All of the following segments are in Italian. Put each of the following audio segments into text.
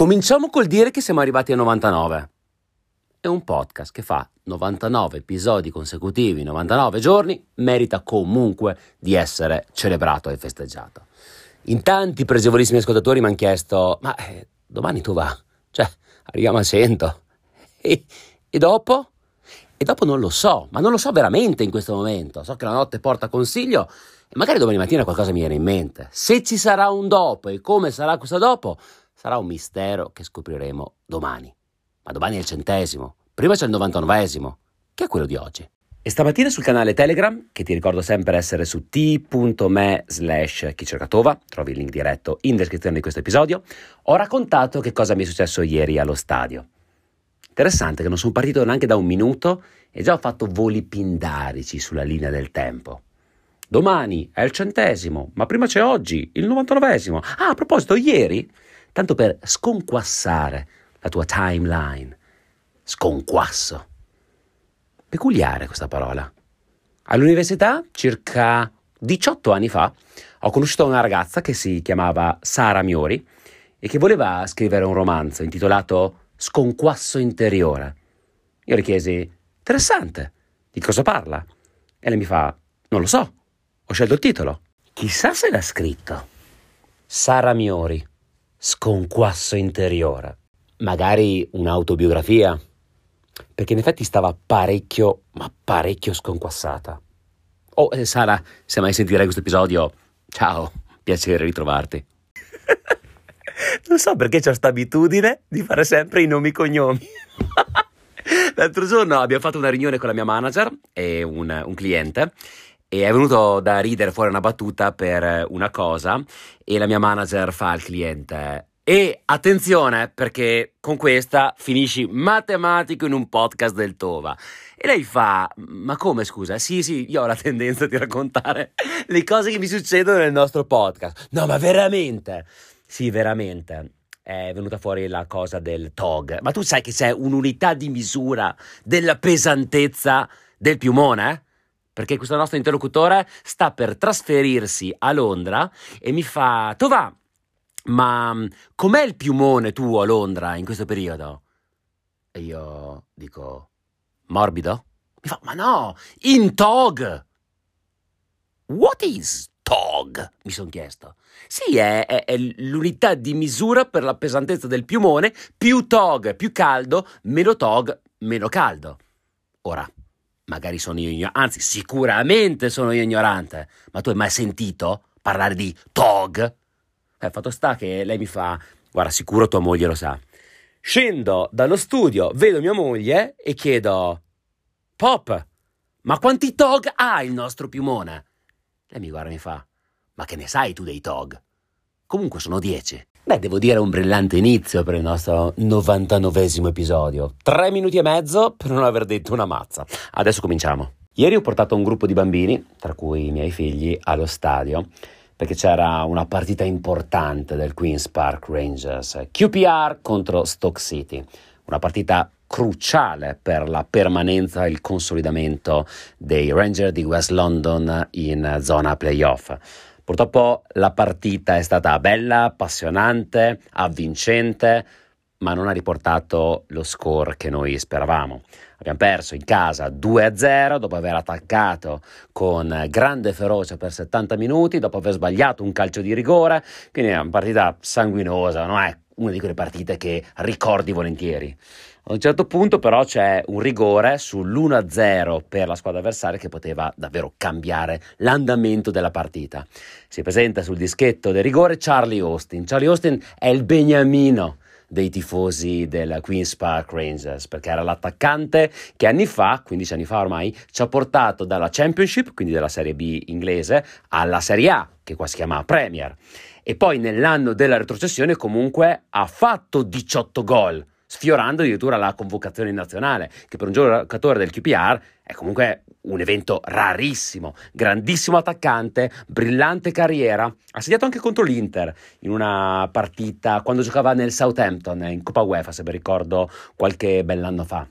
Cominciamo col dire che siamo arrivati a 99. È un podcast che fa 99 episodi consecutivi, 99 giorni, merita comunque di essere celebrato e festeggiato. In tanti pregevolissimi ascoltatori mi hanno chiesto, ma eh, domani tu va? Cioè, arriviamo a 100. E, e dopo? E dopo non lo so, ma non lo so veramente in questo momento. So che la notte porta consiglio e magari domani mattina qualcosa mi viene in mente. Se ci sarà un dopo e come sarà questo dopo, sarà un mistero che scopriremo domani. Ma domani è il centesimo, prima c'è il novantanovesimo, che è quello di oggi. E stamattina sul canale Telegram, che ti ricordo sempre essere su t.me slash chicercatova, trovi il link diretto in descrizione di questo episodio, ho raccontato che cosa mi è successo ieri allo stadio. Interessante che non sono partito neanche da un minuto e già ho fatto voli pindarici sulla linea del tempo. Domani è il centesimo, ma prima c'è oggi, il novantanovesimo. Ah, a proposito, ieri tanto per sconquassare la tua timeline. Sconquasso. Peculiare questa parola. All'università, circa 18 anni fa, ho conosciuto una ragazza che si chiamava Sara Miori e che voleva scrivere un romanzo intitolato Sconquasso interiore. Io le chiesi, interessante, di cosa parla? E lei mi fa, non lo so, ho scelto il titolo. Chissà se l'ha scritto. Sara Miori, sconquasso interiore. Magari un'autobiografia, perché in effetti stava parecchio, ma parecchio sconquassata. Oh, eh, Sara, se mai sentirai questo episodio, ciao, piacere ritrovarti. non so perché ho questa abitudine di fare sempre i nomi e cognomi. L'altro giorno abbiamo fatto una riunione con la mia manager e un, un cliente e è venuto da ridere fuori una battuta per una cosa e la mia manager fa al cliente e attenzione perché con questa finisci matematico in un podcast del Tova. E lei fa, ma come scusa? Sì, sì, io ho la tendenza di raccontare le cose che mi succedono nel nostro podcast. No, ma veramente? Sì, veramente. È venuta fuori la cosa del TOG. Ma tu sai che c'è un'unità di misura della pesantezza del piumone? Eh? Perché questo nostro interlocutore sta per trasferirsi a Londra e mi fa, Tova, ma mm, com'è il piumone tuo a Londra in questo periodo? E io dico, morbido? Mi fa, ma no, in tog! What is tog? Mi sono chiesto. Sì, è, è, è, l'unità di misura per la pesantezza del piumone, più tog, più caldo, meno tog, meno caldo. Ora, magari sono io ignorante, anzi sicuramente sono io ignorante, ma tu hai mai sentito parlare di TOG? Eh, fatto sta che lei mi fa, guarda sicuro tua moglie lo sa. Scendo dallo studio, vedo mia moglie e chiedo, Pop, ma quanti TOG ha il nostro piumone? Lei mi guarda e mi fa, ma che ne sai tu dei TOG? Comunque sono dieci. Beh, devo dire un brillante inizio per il nostro 99 episodio. Tre minuti e mezzo per non aver detto una mazza. Adesso cominciamo. Ieri ho portato un gruppo di bambini, tra cui i miei figli, allo stadio perché c'era una partita importante del Queen's Park Rangers, QPR contro Stoke City, una partita cruciale per la permanenza e il consolidamento dei Rangers di West London in zona playoff. Purtroppo la partita è stata bella, appassionante, avvincente, ma non ha riportato lo score che noi speravamo. Abbiamo perso in casa 2-0 dopo aver attaccato con grande ferocia per 70 minuti, dopo aver sbagliato un calcio di rigore, quindi è una partita sanguinosa, non è una di quelle partite che ricordi volentieri. A un certo punto però c'è un rigore sull'1-0 per la squadra avversaria che poteva davvero cambiare l'andamento della partita. Si presenta sul dischetto del rigore Charlie Austin. Charlie Austin è il beniamino dei tifosi del Queen's Park Rangers, perché era l'attaccante che anni fa, 15 anni fa ormai, ci ha portato dalla Championship, quindi dalla Serie B inglese, alla Serie A, che qua si chiama Premier. E poi nell'anno della retrocessione comunque ha fatto 18 gol sfiorando addirittura la convocazione nazionale, che per un giocatore del QPR è comunque un evento rarissimo, grandissimo attaccante, brillante carriera, ha segnato anche contro l'Inter in una partita quando giocava nel Southampton in Coppa UEFA, se vi ricordo qualche bell'anno fa.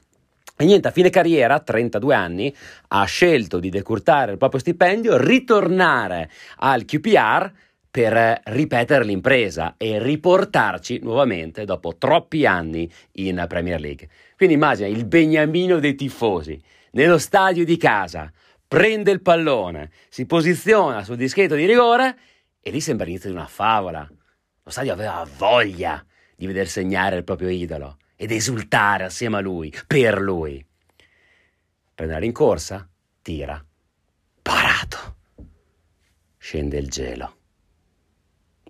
E niente, a fine carriera, 32 anni, ha scelto di decurtare il proprio stipendio, ritornare al QPR per ripetere l'impresa e riportarci nuovamente dopo troppi anni in Premier League. Quindi immagina il beniamino dei tifosi nello stadio di casa, prende il pallone, si posiziona sul dischetto di rigore e lì sembra l'inizio di una favola. Lo stadio aveva voglia di veder segnare il proprio idolo ed esultare assieme a lui, per lui. Prende la rincorsa, tira, parato. Scende il gelo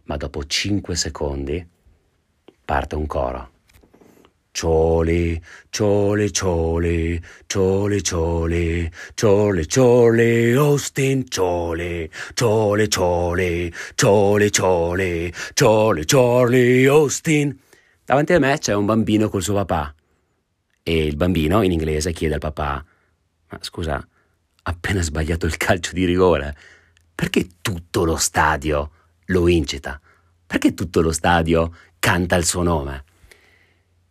ma dopo 5 secondi parte un coro. Ciole, ciole, ciole, ciole, ciole, ciole, ciole, Austin, ciole, ciole, ciole, ciole, ciole, ciole, ciole, Austin. Davanti a me c'è un bambino col suo papà e il bambino in inglese chiede al papà, ma scusa, appena sbagliato il calcio di rigore, perché tutto lo stadio lo incita. Perché tutto lo stadio canta il suo nome?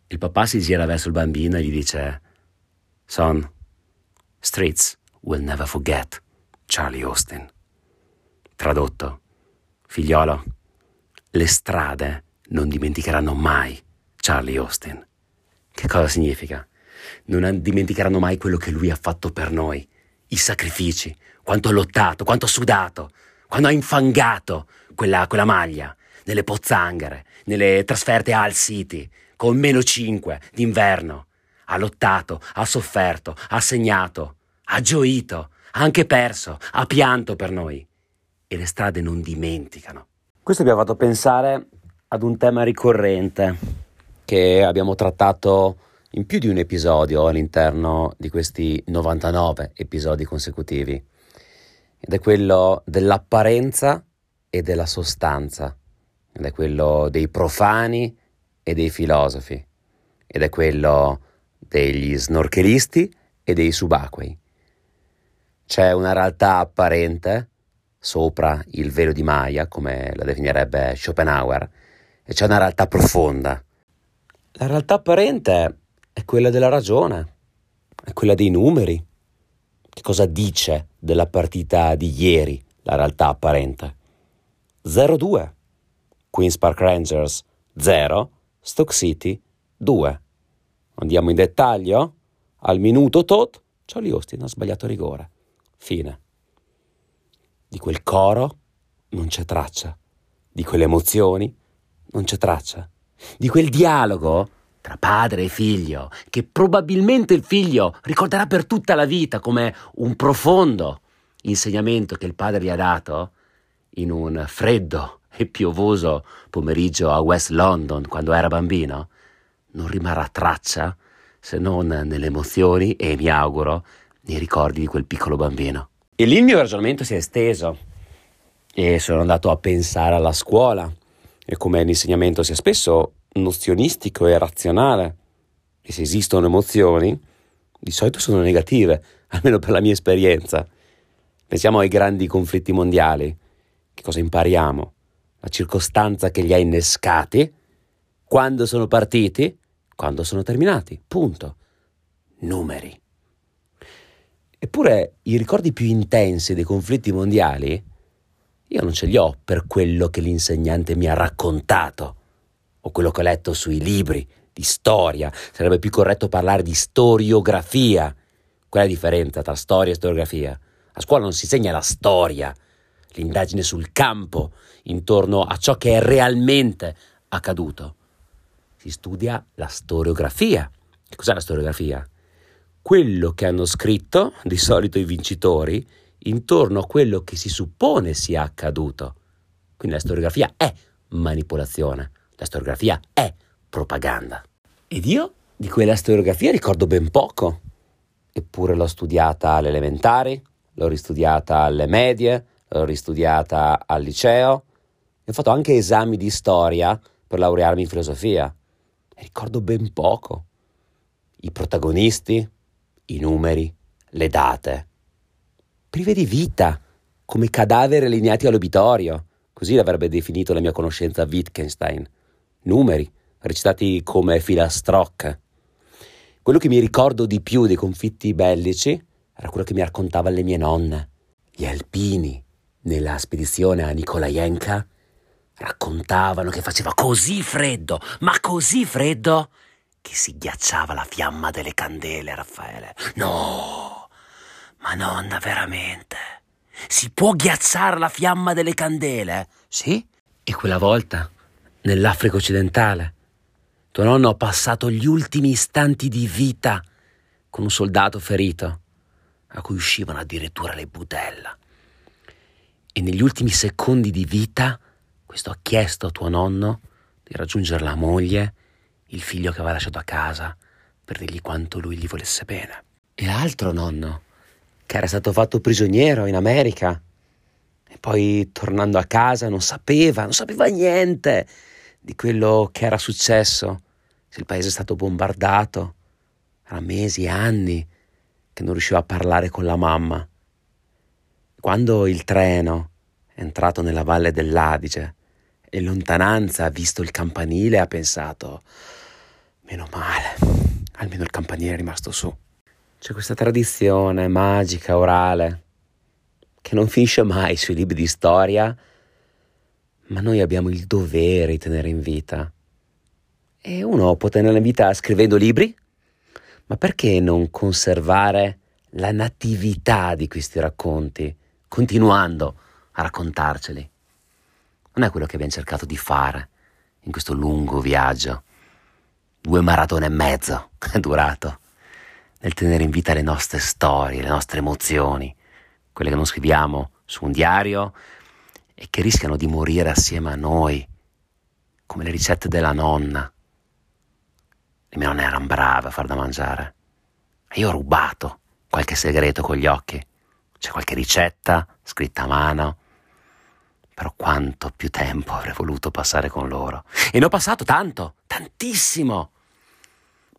Il papà si gira verso il bambino e gli dice: Son, streets will never forget Charlie Austin. Tradotto, figliolo, le strade non dimenticheranno mai Charlie Austin. Che cosa significa? Non dimenticheranno mai quello che lui ha fatto per noi, i sacrifici, quanto ha lottato, quanto ha sudato, quando ha infangato quella, quella maglia, nelle pozzanghere, nelle trasferte al City, con meno 5 d'inverno. Ha lottato, ha sofferto, ha segnato, ha gioito, ha anche perso, ha pianto per noi. E le strade non dimenticano. Questo mi ha fatto pensare ad un tema ricorrente che abbiamo trattato in più di un episodio all'interno di questi 99 episodi consecutivi. Ed è quello dell'apparenza e della sostanza, ed è quello dei profani e dei filosofi, ed è quello degli snorkelisti e dei subacquei. C'è una realtà apparente sopra il velo di Maya, come la definirebbe Schopenhauer, e c'è una realtà profonda. La realtà apparente è quella della ragione, è quella dei numeri. Che cosa dice della partita di ieri la realtà apparente? 0-2. Queen's Park Rangers 0, Stoke City 2. Andiamo in dettaglio? Al minuto tot, Charlie Austin ha sbagliato rigore. Fine. Di quel coro non c'è traccia. Di quelle emozioni non c'è traccia. Di quel dialogo tra padre e figlio, che probabilmente il figlio ricorderà per tutta la vita come un profondo insegnamento che il padre gli ha dato in un freddo e piovoso pomeriggio a West London quando era bambino, non rimarrà traccia se non nelle emozioni e mi auguro nei ricordi di quel piccolo bambino. E lì il mio ragionamento si è esteso e sono andato a pensare alla scuola e come l'insegnamento sia spesso nozionistico e razionale. E se esistono emozioni, di solito sono negative, almeno per la mia esperienza. Pensiamo ai grandi conflitti mondiali che cosa impariamo? La circostanza che li ha innescati, quando sono partiti, quando sono terminati. Punto. Numeri. Eppure i ricordi più intensi dei conflitti mondiali io non ce li ho per quello che l'insegnante mi ha raccontato o quello che ho letto sui libri di storia. Sarebbe più corretto parlare di storiografia. Qual è la differenza tra storia e storiografia? A scuola non si insegna la storia, l'indagine sul campo intorno a ciò che è realmente accaduto. Si studia la storiografia. Che cos'è la storiografia? Quello che hanno scritto, di solito i vincitori, intorno a quello che si suppone sia accaduto. Quindi la storiografia è manipolazione, la storiografia è propaganda. Ed io di quella storiografia ricordo ben poco. Eppure l'ho studiata alle elementari, l'ho ristudiata alle medie, ristudiata al liceo e ho fatto anche esami di storia per laurearmi in filosofia. E ricordo ben poco. I protagonisti, i numeri, le date. Prive di vita, come cadaveri allineati all'obitorio. Così l'avrebbe definito la mia conoscenza Wittgenstein. Numeri, recitati come filastrocche. Quello che mi ricordo di più dei conflitti bellici era quello che mi raccontavano le mie nonne, gli alpini, nella spedizione a Nikolajenka Raccontavano che faceva così freddo, ma così freddo, che si ghiacciava la fiamma delle candele, Raffaele. No, ma nonna, veramente. Si può ghiacciare la fiamma delle candele? Sì. E quella volta, nell'Africa occidentale, tuo nonno ha passato gli ultimi istanti di vita con un soldato ferito, a cui uscivano addirittura le budella. E negli ultimi secondi di vita, questo ha chiesto a tuo nonno di raggiungere la moglie, il figlio che aveva lasciato a casa, per dirgli quanto lui gli volesse bene. E l'altro nonno, che era stato fatto prigioniero in America, e poi tornando a casa non sapeva, non sapeva niente di quello che era successo, se il paese è stato bombardato. Era mesi, anni che non riusciva a parlare con la mamma. Quando il treno è entrato nella valle dell'Adige, e in lontananza ha visto il campanile ha pensato, meno male, almeno il campanile è rimasto su. C'è questa tradizione magica, orale, che non finisce mai sui libri di storia, ma noi abbiamo il dovere di tenere in vita. E uno può tenerla in vita scrivendo libri, ma perché non conservare la natività di questi racconti, continuando a raccontarceli? non è quello che abbiamo cercato di fare in questo lungo viaggio. Due maratone e mezzo è durato nel tenere in vita le nostre storie, le nostre emozioni, quelle che non scriviamo su un diario e che rischiano di morire assieme a noi, come le ricette della nonna. Le mie nonne erano brave a far da mangiare. E io ho rubato qualche segreto con gli occhi. C'è qualche ricetta scritta a mano però quanto più tempo avrei voluto passare con loro. E ne ho passato tanto, tantissimo,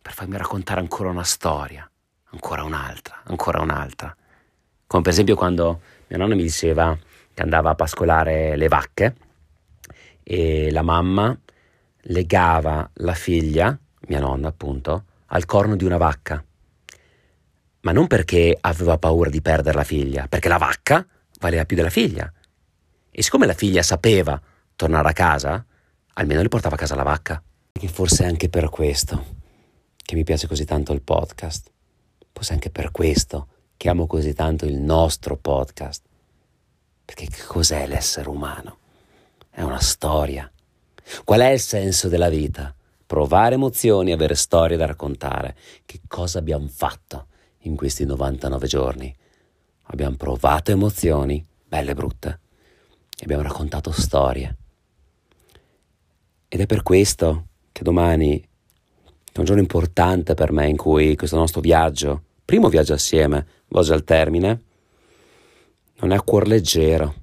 per farmi raccontare ancora una storia, ancora un'altra, ancora un'altra. Come per esempio quando mia nonna mi diceva che andava a pascolare le vacche e la mamma legava la figlia, mia nonna appunto, al corno di una vacca. Ma non perché aveva paura di perdere la figlia, perché la vacca valeva più della figlia. E siccome la figlia sapeva tornare a casa, almeno le portava a casa la vacca. E forse è anche per questo che mi piace così tanto il podcast. Forse anche per questo che amo così tanto il nostro podcast. Perché che cos'è l'essere umano? È una storia. Qual è il senso della vita? Provare emozioni, avere storie da raccontare. Che cosa abbiamo fatto in questi 99 giorni? Abbiamo provato emozioni, belle e brutte e abbiamo raccontato storie. Ed è per questo che domani è un giorno importante per me in cui questo nostro viaggio, primo viaggio assieme, volge al termine. Non è a cuor leggero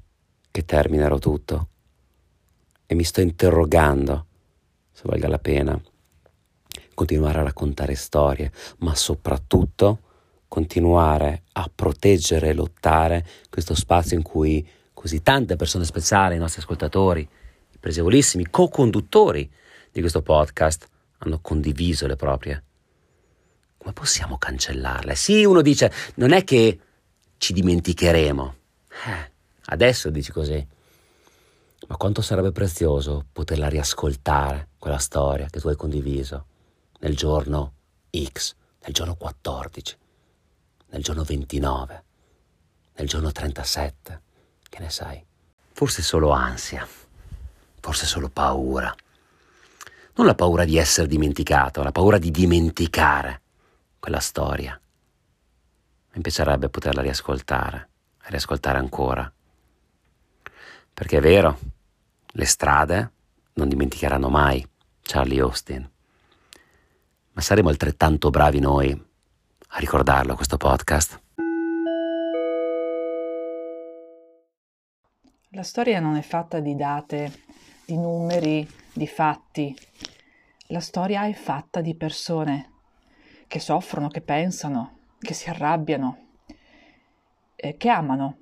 che terminerò tutto e mi sto interrogando se valga la pena continuare a raccontare storie, ma soprattutto continuare a proteggere e lottare questo spazio in cui così tante persone speciali, i nostri ascoltatori, i presevolissimi co-conduttori di questo podcast hanno condiviso le proprie. Come possiamo cancellarle? Sì, uno dice, non è che ci dimenticheremo. Eh, adesso dici così. Ma quanto sarebbe prezioso poterla riascoltare, quella storia che tu hai condiviso, nel giorno X, nel giorno 14, nel giorno 29, nel giorno 37 che ne sai? Forse solo ansia, forse solo paura. Non la paura di essere dimenticato, la paura di dimenticare quella storia. Mi piacerebbe poterla riascoltare, riascoltare ancora. Perché è vero, le strade non dimenticheranno mai Charlie Austin. Ma saremo altrettanto bravi noi a ricordarlo questo podcast. La storia non è fatta di date, di numeri, di fatti. La storia è fatta di persone che soffrono, che pensano, che si arrabbiano, eh, che amano.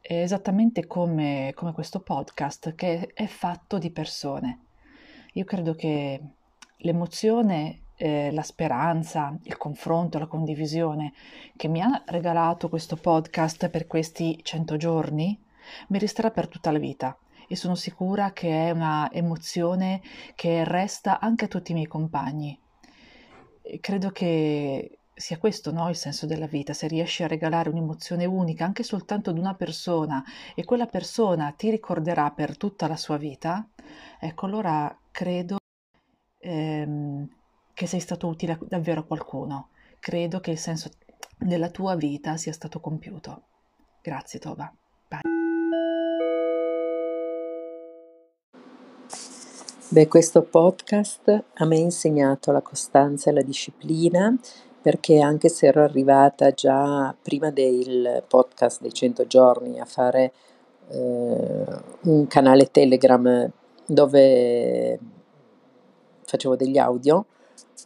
È esattamente come, come questo podcast che è fatto di persone. Io credo che l'emozione eh, la speranza, il confronto, la condivisione che mi ha regalato questo podcast per questi 100 giorni mi resterà per tutta la vita e sono sicura che è una emozione che resta anche a tutti i miei compagni. Credo che sia questo no, il senso della vita, se riesci a regalare un'emozione unica anche soltanto ad una persona e quella persona ti ricorderà per tutta la sua vita, ecco allora credo ehm, che sei stato utile davvero a qualcuno, credo che il senso della tua vita sia stato compiuto. Grazie Tova. Bye. Beh, questo podcast a me ha insegnato la costanza e la disciplina perché anche se ero arrivata già prima del podcast dei 100 giorni a fare eh, un canale Telegram dove facevo degli audio,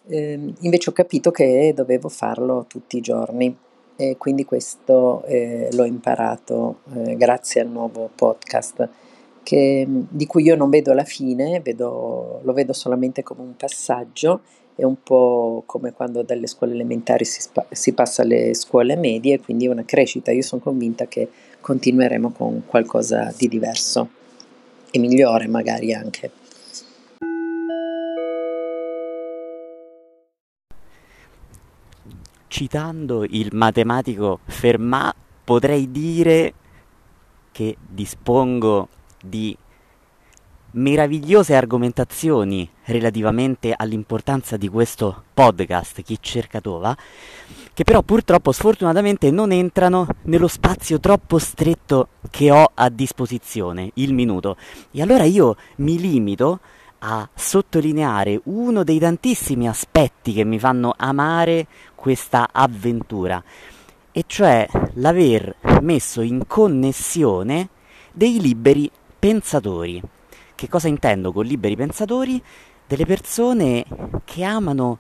eh, invece ho capito che dovevo farlo tutti i giorni e quindi questo eh, l'ho imparato eh, grazie al nuovo podcast che, di cui io non vedo la fine, vedo, lo vedo solamente come un passaggio è un po' come quando dalle scuole elementari si, spa- si passa alle scuole medie, quindi è una crescita. Io sono convinta che continueremo con qualcosa di diverso e migliore magari anche. Citando il matematico Fermat, potrei dire che dispongo di meravigliose argomentazioni relativamente all'importanza di questo podcast Chi cerca Tova, che però purtroppo sfortunatamente non entrano nello spazio troppo stretto che ho a disposizione, il minuto. E allora io mi limito a sottolineare uno dei tantissimi aspetti che mi fanno amare questa avventura, e cioè l'aver messo in connessione dei liberi pensatori. Che cosa intendo con liberi pensatori? Delle persone che amano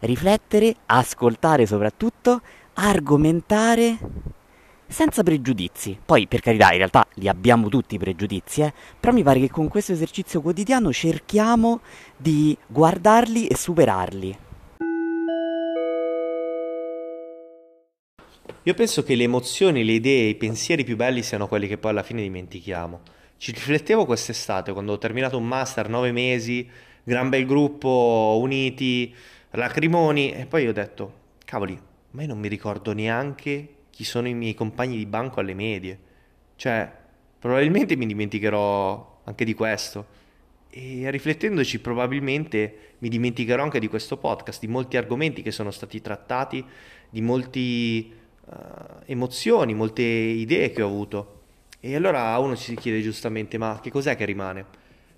riflettere, ascoltare soprattutto, argomentare senza pregiudizi. Poi, per carità, in realtà li abbiamo tutti i pregiudizi, eh? però mi pare che con questo esercizio quotidiano cerchiamo di guardarli e superarli. Io penso che le emozioni, le idee, i pensieri più belli siano quelli che poi alla fine dimentichiamo. Ci riflettevo quest'estate quando ho terminato un master, nove mesi, gran bel gruppo, uniti, lacrimoni, e poi ho detto, cavoli, ma io non mi ricordo neanche chi sono i miei compagni di banco alle medie. Cioè, probabilmente mi dimenticherò anche di questo. E riflettendoci, probabilmente mi dimenticherò anche di questo podcast, di molti argomenti che sono stati trattati, di molte uh, emozioni, molte idee che ho avuto. E allora uno si chiede giustamente, ma che cos'è che rimane?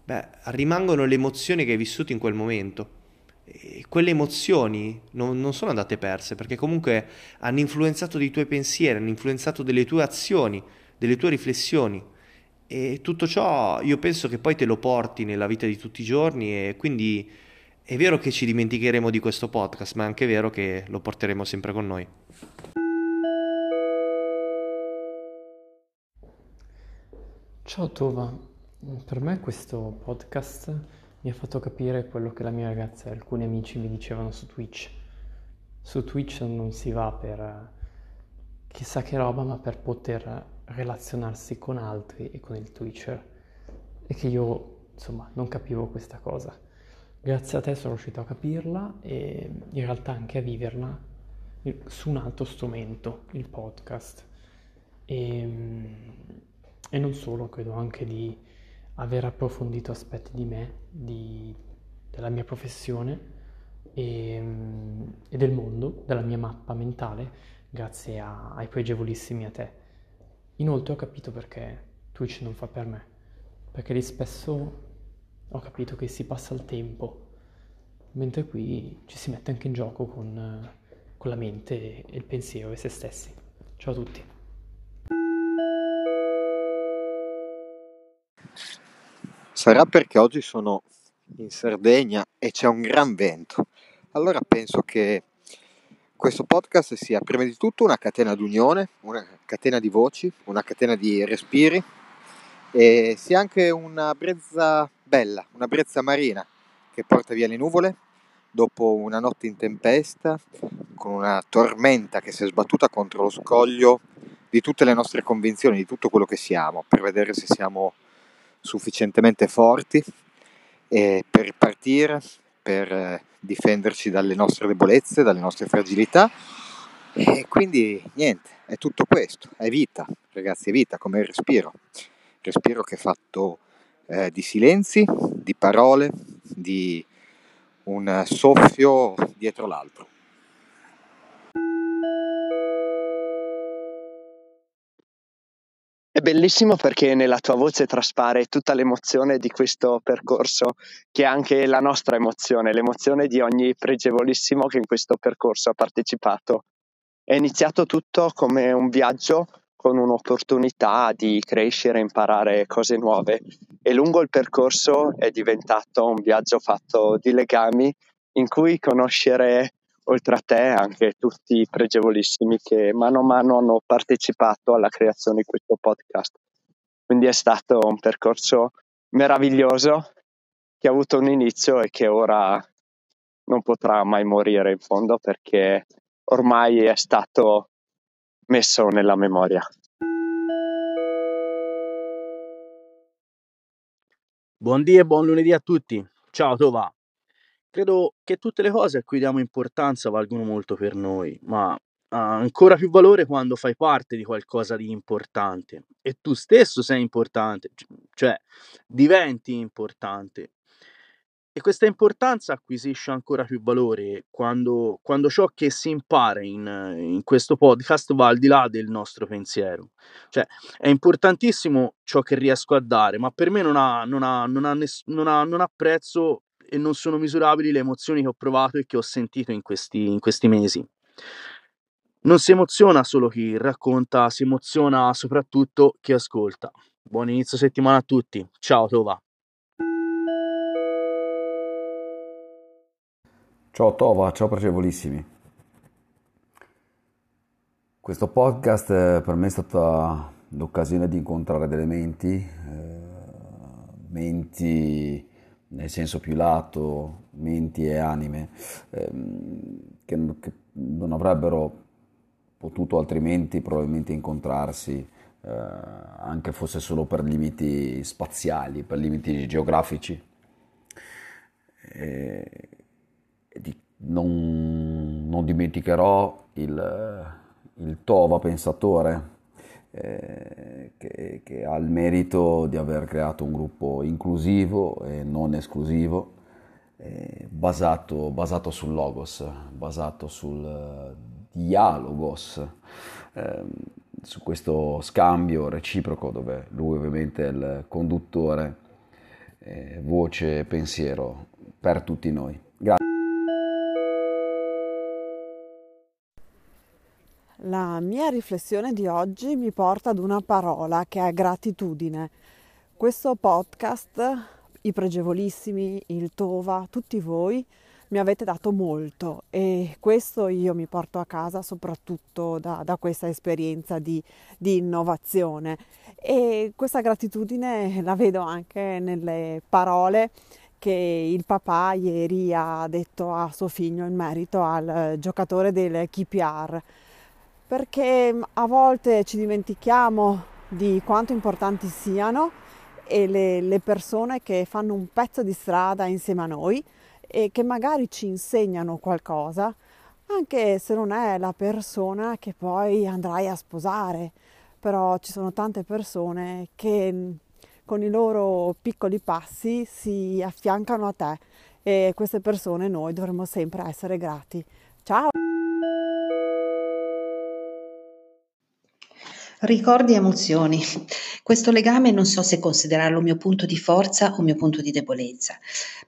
Beh, rimangono le emozioni che hai vissuto in quel momento. Quelle emozioni non, non, sono andate perse perché comunque hanno influenzato dei tuoi pensieri, hanno influenzato delle tue azioni, delle tue riflessioni. E tutto ciò io penso che poi te lo porti nella vita di tutti i giorni e quindi è vero che ci dimenticheremo di questo podcast, ma è anche vero che lo porteremo sempre con noi. Ciao Tova, per me questo podcast mi ha fatto capire quello che la mia ragazza e alcuni amici mi dicevano su Twitch. Su Twitch non si va per chissà che roba, ma per poter relazionarsi con altri e con il Twitcher. E che io, insomma, non capivo questa cosa. Grazie a te sono riuscito a capirla e in realtà anche a viverla su un altro strumento, il podcast. E ehm, e non solo, credo anche di aver approfondito aspetti di me, di, della mia professione e, e, del mondo, della mia mappa mentale, grazie a, ai pregevolissimi a te. Inoltre ho capito perché Twitch non fa per me, perché lì spesso ho capito che si passa il tempo, mentre qui ci si mette anche in gioco con, con la mente e il pensiero e se stessi. Ciao a tutti. Sarà perché oggi sono in Sardegna e c'è un gran vento. Allora penso che questo podcast sia prima di tutto una catena d'unione, una catena di voci, una catena di respiri e sia anche una brezza bella, una brezza marina che porta via le nuvole dopo una notte in tempesta, con una tormenta che si è sbattuta contro lo scoglio di tutte le nostre convinzioni, di tutto quello che siamo, per vedere se siamo sufficientemente forti eh, per ripartire, per eh, difenderci dalle nostre debolezze, dalle nostre fragilità. E quindi niente, è tutto questo, è vita, ragazzi, è vita come il respiro. Il respiro che è fatto eh, di silenzi, di parole, di un soffio dietro l'altro. È bellissimo perché nella tua voce traspare tutta l'emozione di questo percorso, che è anche la nostra emozione, l'emozione di ogni pregevolissimo che in questo percorso ha partecipato. È iniziato tutto come un viaggio con un'opportunità di crescere, imparare cose nuove e lungo il percorso è diventato un viaggio fatto di legami in cui conoscere oltre a te anche tutti i pregevolissimi che mano a mano hanno partecipato alla creazione di questo podcast. Quindi è stato un percorso meraviglioso che ha avuto un inizio e che ora non potrà mai morire in fondo perché ormai è stato messo nella memoria. Buondì e buon lunedì a tutti. Ciao Tova. Credo che tutte le cose a cui diamo importanza valgono molto per noi, ma ha ancora più valore quando fai parte di qualcosa di importante e tu stesso sei importante, cioè diventi importante. E questa importanza acquisisce ancora più valore quando, quando ciò che si impara in, in, questo podcast va al di là del nostro pensiero. Cioè, è importantissimo ciò che riesco a dare, ma per me non ha, non ha, non ha, ness- non ha, non ha prezzo e non sono misurabili le emozioni che ho provato e che ho sentito in questi, in questi mesi. Non si emoziona solo chi racconta, si emoziona soprattutto chi ascolta. Buon inizio settimana a tutti. Ciao Tova. Ciao Tova, ciao piacevolissimi. Questo podcast eh, per me è stata l'occasione di incontrare delle menti, eh, menti nel senso più lato, menti e anime, ehm, che, che, non avrebbero potuto altrimenti probabilmente incontrarsi, eh, anche fosse solo per limiti spaziali, per limiti geografici. E, di, non, non, dimenticherò il, il Tova pensatore eh, che, che, ha il merito di aver creato un gruppo inclusivo e non esclusivo, eh, basato, basato, sul logos, basato sul uh, dialogos, eh, su questo scambio reciproco dove lui ovviamente è il conduttore, eh, voce e pensiero per tutti noi. La mia riflessione di oggi mi porta ad una parola che è gratitudine. Questo podcast, i pregevolissimi, il Tova, tutti voi mi avete dato molto e questo io mi porto a casa soprattutto da, da questa esperienza di, di innovazione e questa gratitudine la vedo anche nelle parole che il papà ieri ha detto a suo figlio in merito al giocatore del KPR perché mm, a volte ci dimentichiamo di quanto importanti siano e le, le, persone che fanno un pezzo di strada insieme a noi e che magari ci insegnano qualcosa, anche se non è la persona che poi andrai a sposare. Però ci sono tante persone che mm, con i loro piccoli passi si affiancano a te e queste persone noi dovremmo sempre essere grati. Ciao! Ricordi e emozioni. Questo legame non so se considerarlo mio punto di forza o mio punto di debolezza,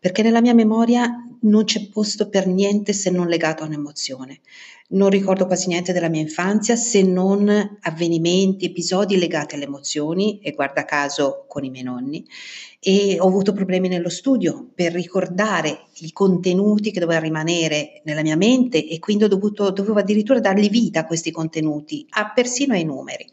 perché nella mia memoria non c'è posto per niente se non legato a un'emozione. Non ricordo quasi niente della mia infanzia se non avvenimenti, episodi legati alle emozioni e guarda caso con i miei nonni e ho avuto problemi nello studio per ricordare i contenuti che dovevano rimanere nella mia mente e quindi dovuto, dovevo addirittura dargli vita a questi contenuti, a persino ai numeri.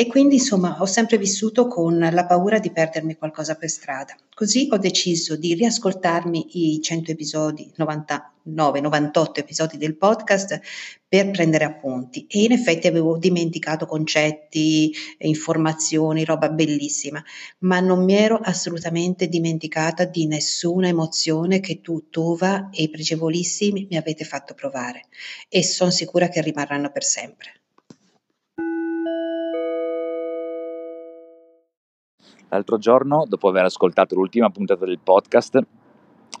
E quindi insomma ho sempre vissuto con la paura di perdermi qualcosa per strada. Così ho deciso di riascoltarmi i 100 episodi, 99, 98 episodi del podcast per prendere appunti e in effetti avevo dimenticato concetti, informazioni, roba bellissima, ma non mi ero assolutamente dimenticata di nessuna emozione che tu, Tova e i pregevolissimi mi avete fatto provare e sono sicura che rimarranno per sempre. L'altro giorno, dopo aver ascoltato l'ultima puntata del podcast,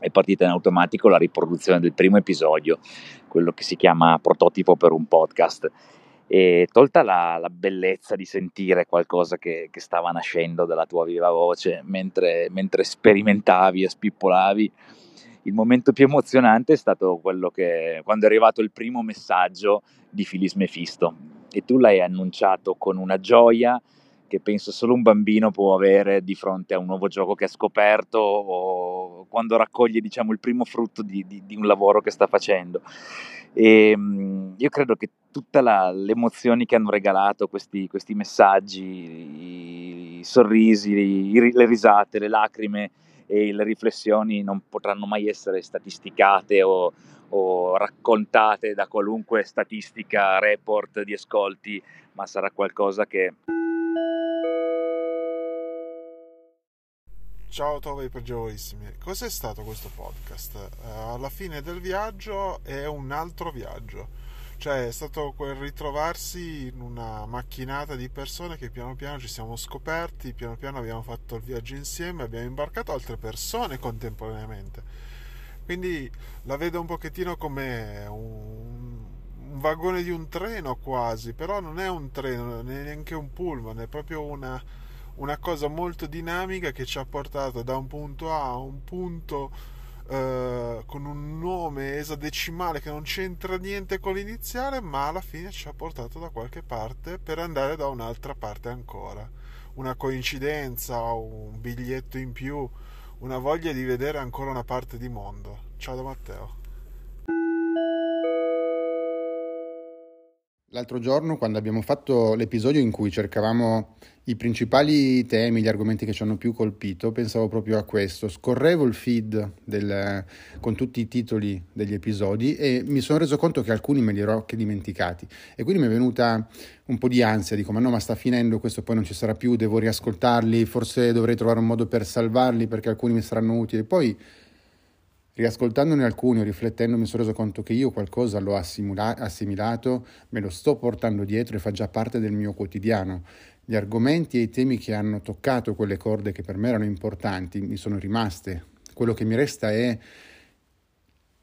è partita in automatico la riproduzione del primo episodio, quello che si chiama prototipo per un podcast. E tolta la, la bellezza di sentire qualcosa che, che, stava nascendo dalla tua viva voce mentre, mentre sperimentavi e spippolavi, il momento più emozionante è stato quello che quando è arrivato il primo messaggio di Filis Mefisto e tu l'hai annunciato con una gioia che penso solo un bambino può avere di fronte a un nuovo gioco che ha scoperto o quando raccoglie diciamo, il primo frutto di, di, di un lavoro che sta facendo. E, ehm, io credo che tutte le emozioni che hanno regalato questi, questi messaggi, i, i sorrisi, i, le risate, le lacrime e le riflessioni non potranno mai essere statisticate o, o raccontate da qualunque statistica, report di ascolti, ma sarà qualcosa che Ciao Tove pregevolissimi, cos'è stato questo podcast? Uh, alla fine del viaggio è un altro viaggio, cioè è stato quel ritrovarsi in una macchinata di persone che piano piano ci siamo scoperti, piano piano abbiamo fatto il viaggio insieme, abbiamo imbarcato altre persone contemporaneamente, quindi la vedo un pochettino come un, un vagone di un treno quasi, però non è un treno, è neanche un pullman, è proprio una una cosa molto dinamica che ci ha portato da un punto A a un punto eh, con un nome esadecimale che non c'entra niente con l'iniziale, ma alla fine ci ha portato da qualche parte per andare da un'altra parte ancora. Una coincidenza, un biglietto in più, una voglia di vedere ancora una parte di mondo. Ciao da Matteo. L'altro giorno, quando abbiamo fatto l'episodio in cui cercavamo i principali temi, gli argomenti che ci hanno più colpito, pensavo proprio a questo. Scorrevo il feed del, con tutti i titoli degli episodi e mi sono reso conto che alcuni me li ero anche dimenticati. E quindi mi è venuta un po' di ansia, dico ma no, ma sta finendo, questo poi non ci sarà più, devo riascoltarli, forse dovrei trovare un modo per salvarli perché alcuni mi saranno utili. Poi Riascoltandone alcuni o riflettendo mi sono reso conto che io qualcosa l'ho assimila- assimilato, me lo sto portando dietro e fa già parte del mio quotidiano. Gli argomenti e i temi che hanno toccato quelle corde che per me erano importanti mi sono rimaste. Quello che mi resta è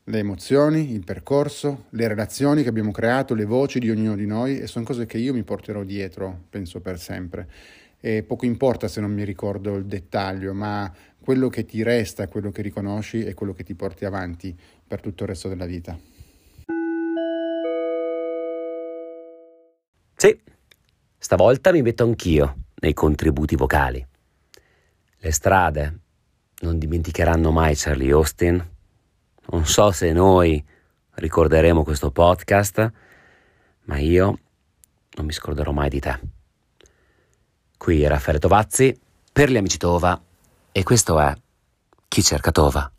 le emozioni, il percorso, le relazioni che abbiamo creato, le voci di ognuno di noi e sono cose che io mi porterò dietro, penso per sempre. E poco importa se non mi ricordo il dettaglio, ma quello che ti resta, quello che riconosci è quello che ti porti avanti per tutto il resto della vita. Sì, stavolta mi metto anch'io nei contributi vocali. Le strade non dimenticheranno mai Charlie Austin. Non so se noi ricorderemo questo podcast, ma io non mi scorderò mai di te. Qui Raffaele Tovazzi per gli amici Tova e questo è Chi cerca Tova.